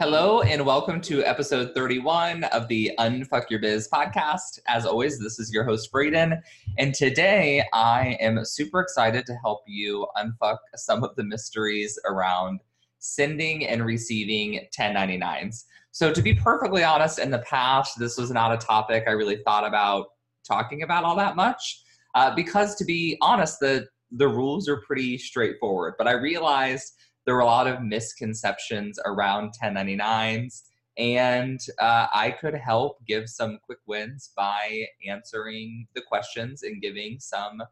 Hello, and welcome to episode 31 of the Unfuck Your Biz podcast. As always, this is your host, Braden, and today I am super excited to help you unfuck some of the mysteries around sending and receiving 1099s. So, to be perfectly honest, in the past, this was not a topic I really thought about talking about all that much. Uh, because, to be honest, the, the rules are pretty straightforward. But I realized there were a lot of misconceptions around 1099s, and uh, I could help give some quick wins by answering the questions and giving some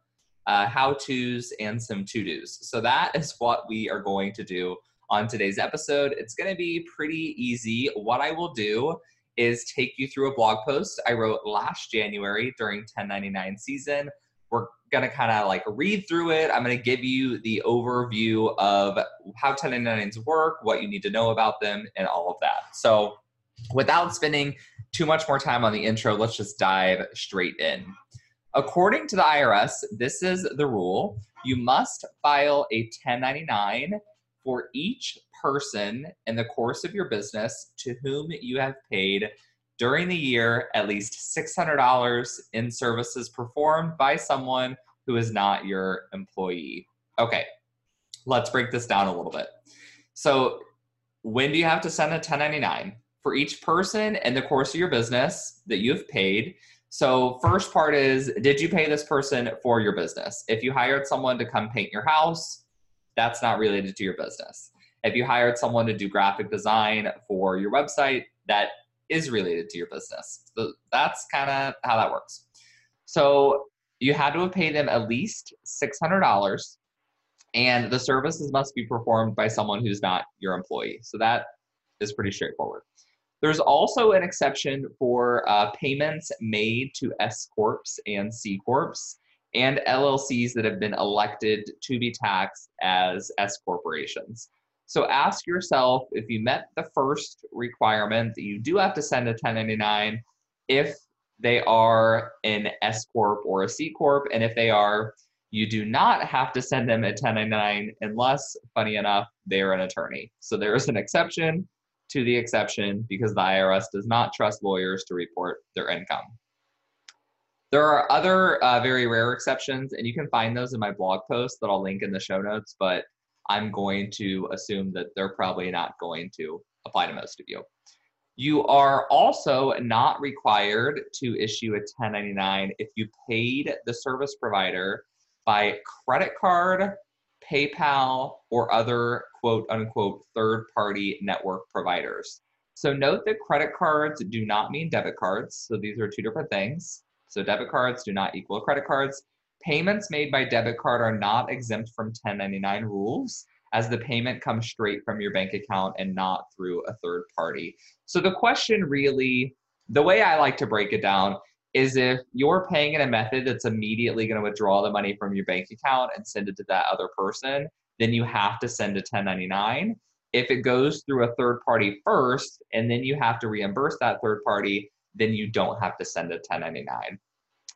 uh, how to's and some to dos. So, that is what we are going to do on today's episode. It's going to be pretty easy. What I will do is take you through a blog post I wrote last January during 1099 season. Going to kind of like read through it. I'm going to give you the overview of how 1099s work, what you need to know about them, and all of that. So, without spending too much more time on the intro, let's just dive straight in. According to the IRS, this is the rule. You must file a 1099 for each person in the course of your business to whom you have paid during the year at least $600 in services performed by someone who is not your employee. Okay, let's break this down a little bit. So, when do you have to send a 1099? For each person in the course of your business that you have paid. So, first part is Did you pay this person for your business? If you hired someone to come paint your house, that's not related to your business. If you hired someone to do graphic design for your website, that is related to your business. So that's kind of how that works. So you had to pay them at least $600 and the services must be performed by someone who's not your employee. So that is pretty straightforward. There's also an exception for uh, payments made to S corps and C corps and LLCs that have been elected to be taxed as S corporations. So ask yourself if you met the first requirement that you do have to send a 1099 if they are an S corp or a C corp and if they are you do not have to send them a 1099 unless funny enough they are an attorney. So there is an exception to the exception because the IRS does not trust lawyers to report their income. There are other uh, very rare exceptions, and you can find those in my blog post that I'll link in the show notes, but I'm going to assume that they're probably not going to apply to most of you. You are also not required to issue a 1099 if you paid the service provider by credit card, PayPal, or other quote unquote third party network providers. So note that credit cards do not mean debit cards. So these are two different things. So debit cards do not equal credit cards. Payments made by debit card are not exempt from 1099 rules as the payment comes straight from your bank account and not through a third party. So the question really, the way I like to break it down is if you're paying in a method that's immediately going to withdraw the money from your bank account and send it to that other person, then you have to send a 1099. If it goes through a third party first and then you have to reimburse that third party, then you don't have to send a 1099.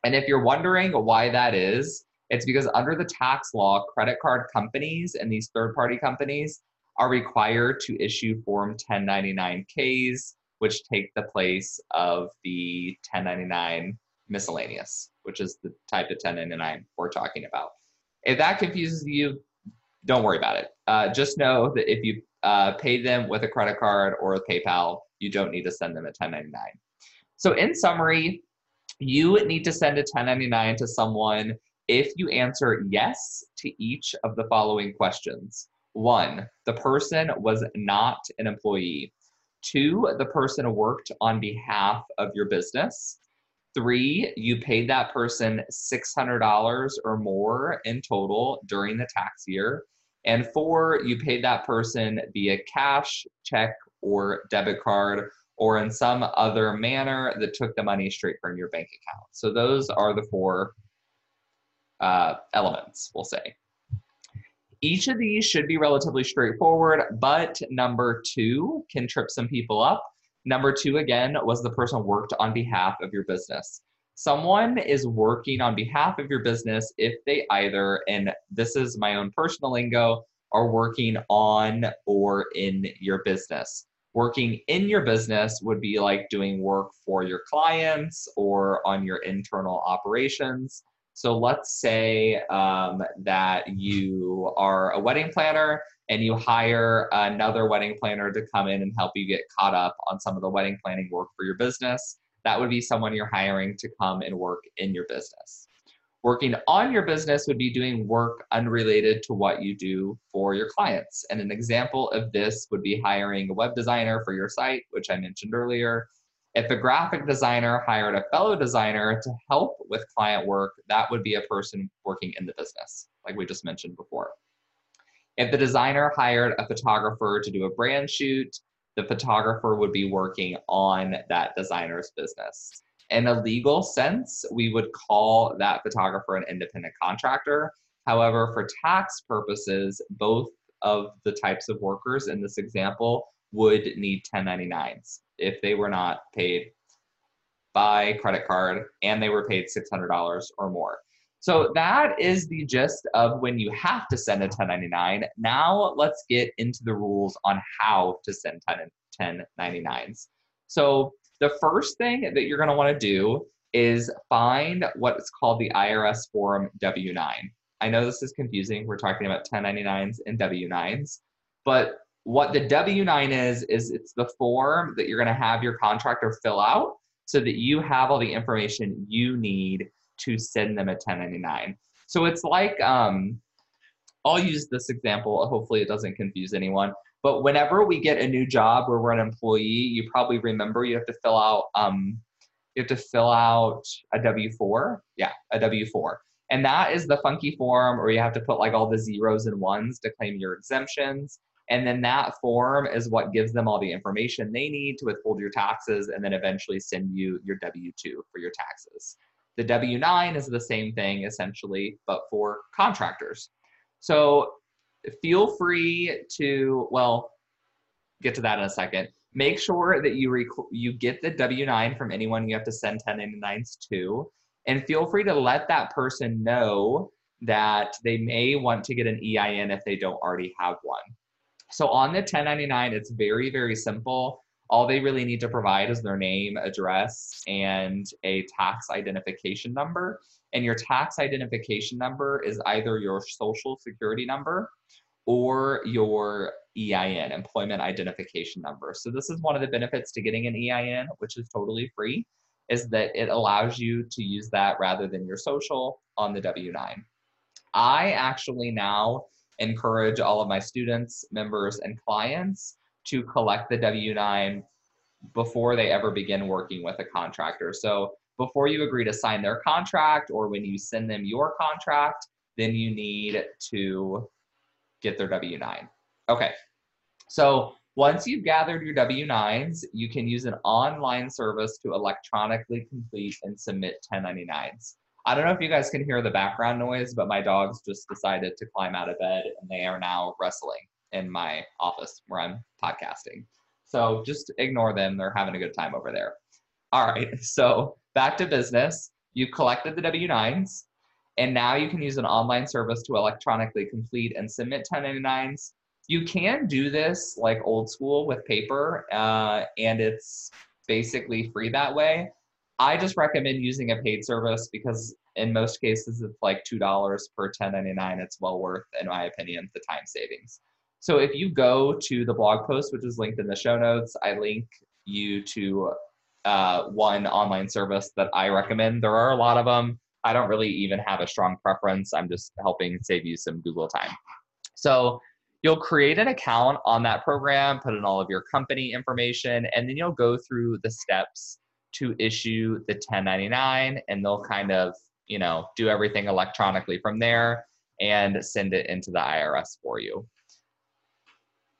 And if you're wondering why that is, it's because under the tax law, credit card companies and these third party companies are required to issue Form 1099Ks, which take the place of the 1099 miscellaneous, which is the type of 1099 we're talking about. If that confuses you, don't worry about it. Uh, just know that if you uh, pay them with a credit card or a PayPal, you don't need to send them a 1099. So, in summary, you need to send a 1099 to someone if you answer yes to each of the following questions. One, the person was not an employee. Two, the person worked on behalf of your business. Three, you paid that person $600 or more in total during the tax year. And four, you paid that person via cash, check, or debit card, or in some other manner that took the money straight from your bank account. So those are the four uh, elements, we'll say. Each of these should be relatively straightforward, but number two can trip some people up. Number two, again, was the person worked on behalf of your business. Someone is working on behalf of your business if they either, and this is my own personal lingo, are working on or in your business. Working in your business would be like doing work for your clients or on your internal operations. So let's say um, that you are a wedding planner and you hire another wedding planner to come in and help you get caught up on some of the wedding planning work for your business. That would be someone you're hiring to come and work in your business. Working on your business would be doing work unrelated to what you do for your clients. And an example of this would be hiring a web designer for your site, which I mentioned earlier, if a graphic designer hired a fellow designer to help with client work, that would be a person working in the business, like we just mentioned before. If the designer hired a photographer to do a brand shoot, the photographer would be working on that designer's business. In a legal sense, we would call that photographer an independent contractor. However, for tax purposes, both of the types of workers in this example would need 1099s if they were not paid by credit card and they were paid $600 or more. So that is the gist of when you have to send a 1099. Now let's get into the rules on how to send 1099s. So the first thing that you're going to want to do is find what's called the IRS form W9. I know this is confusing. We're talking about 1099s and W9s, but what the W9 is, is it's the form that you're going to have your contractor fill out so that you have all the information you need to send them a 1099. So it's like, um, I'll use this example. Hopefully, it doesn't confuse anyone. But whenever we get a new job where we're an employee, you probably remember you have to fill out um, you have to fill out a W four. Yeah, a W four. And that is the funky form where you have to put like all the zeros and ones to claim your exemptions. And then that form is what gives them all the information they need to withhold your taxes and then eventually send you your W 2 for your taxes. The W 9 is the same thing essentially, but for contractors. So feel free to, well, get to that in a second. Make sure that you rec- you get the W 9 from anyone you have to send 1099s to, and feel free to let that person know that they may want to get an EIN if they don't already have one. So on the 1099, it's very, very simple. All they really need to provide is their name, address, and a tax identification number. And your tax identification number is either your social security number or your EIN, employment identification number. So this is one of the benefits to getting an EIN, which is totally free, is that it allows you to use that rather than your social on the W9. I actually now encourage all of my students, members, and clients to collect the W 9 before they ever begin working with a contractor. So before you agree to sign their contract or when you send them your contract, then you need to get their W 9. Okay, so once you've gathered your W 9s, you can use an online service to electronically complete and submit 1099s. I don't know if you guys can hear the background noise, but my dogs just decided to climb out of bed and they are now wrestling in my office where I'm podcasting. So just ignore them. They're having a good time over there. All right. So back to business. You collected the W 9s, and now you can use an online service to electronically complete and submit 1099s. You can do this like old school with paper, uh, and it's basically free that way. I just recommend using a paid service because in most cases, it's like $2 per 1099. It's well worth, in my opinion, the time savings. So if you go to the blog post, which is linked in the show notes, I link you to uh, one online service that I recommend. There are a lot of them. I don't really even have a strong preference. I'm just helping save you some Google time. So you'll create an account on that program, put in all of your company information, and then you'll go through the steps to issue the 1099 and they'll kind of, you know, do everything electronically from there and send it into the IRS for you.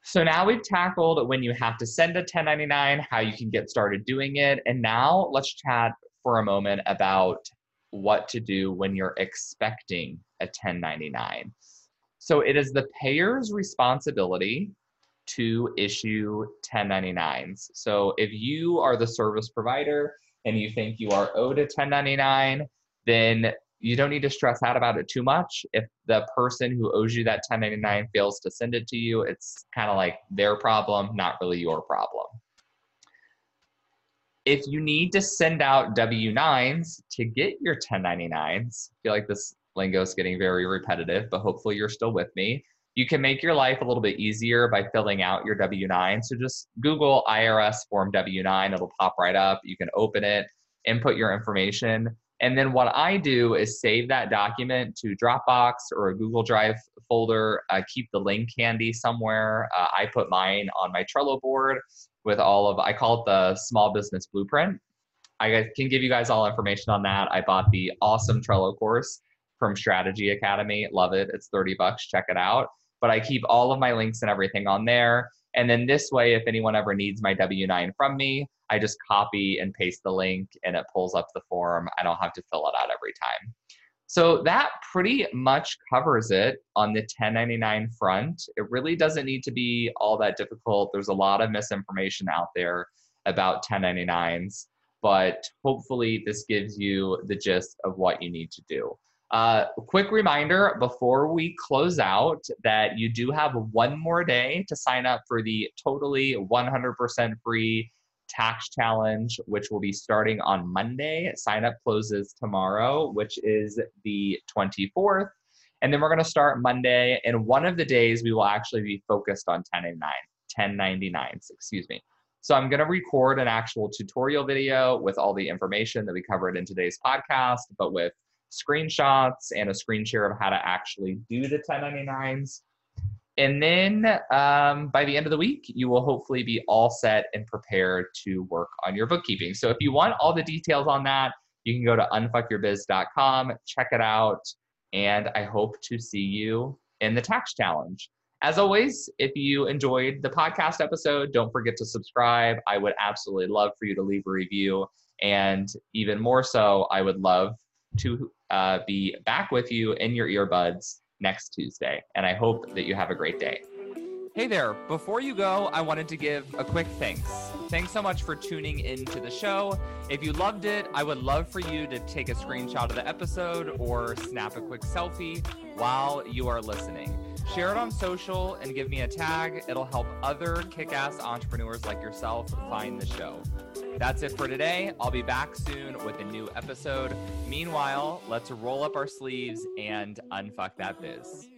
So now we've tackled when you have to send a 1099, how you can get started doing it. And now let's chat for a moment about what to do when you're expecting a 1099. So it is the payer's responsibility to issue 1099s. So if you are the service provider and you think you are owed a 1099, then you don't need to stress out about it too much. If the person who owes you that 1099 fails to send it to you, it's kind of like their problem, not really your problem. If you need to send out W 9s to get your 1099s, I feel like this lingo is getting very repetitive, but hopefully you're still with me. You can make your life a little bit easier by filling out your W 9. So just Google IRS form W 9, it'll pop right up. You can open it, input your information and then what I do is save that document to Dropbox or a Google Drive folder, uh, keep the link handy somewhere. Uh, I put mine on my Trello board with all of, I call it the small business blueprint. I can give you guys all information on that. I bought the awesome Trello course from Strategy Academy. Love it. It's 30 bucks. Check it out. But I keep all of my links and everything on there. And then this way, if anyone ever needs my W 9 from me, I just copy and paste the link and it pulls up the form. I don't have to fill it out every time. So that pretty much covers it on the 1099 front. It really doesn't need to be all that difficult. There's a lot of misinformation out there about 1099s, but hopefully this gives you the gist of what you need to do. Uh, quick reminder before we close out that you do have one more day to sign up for the totally 100% free tax challenge, which will be starting on Monday. Sign up closes tomorrow, which is the 24th. And then we're going to start Monday. And one of the days we will actually be focused on 1099, 1099s, excuse me. So I'm going to record an actual tutorial video with all the information that we covered in today's podcast, but with screenshots and a screen share of how to actually do the 1099s. And then um, by the end of the week, you will hopefully be all set and prepared to work on your bookkeeping. So if you want all the details on that, you can go to unfuckyourbiz.com, check it out, and I hope to see you in the tax challenge. As always, if you enjoyed the podcast episode, don't forget to subscribe. I would absolutely love for you to leave a review. And even more so, I would love to uh, be back with you in your earbuds next Tuesday. And I hope that you have a great day. Hey there. Before you go, I wanted to give a quick thanks. Thanks so much for tuning into the show. If you loved it, I would love for you to take a screenshot of the episode or snap a quick selfie while you are listening. Share it on social and give me a tag. It'll help other kick ass entrepreneurs like yourself find the show. That's it for today. I'll be back soon with a new episode. Meanwhile, let's roll up our sleeves and unfuck that biz.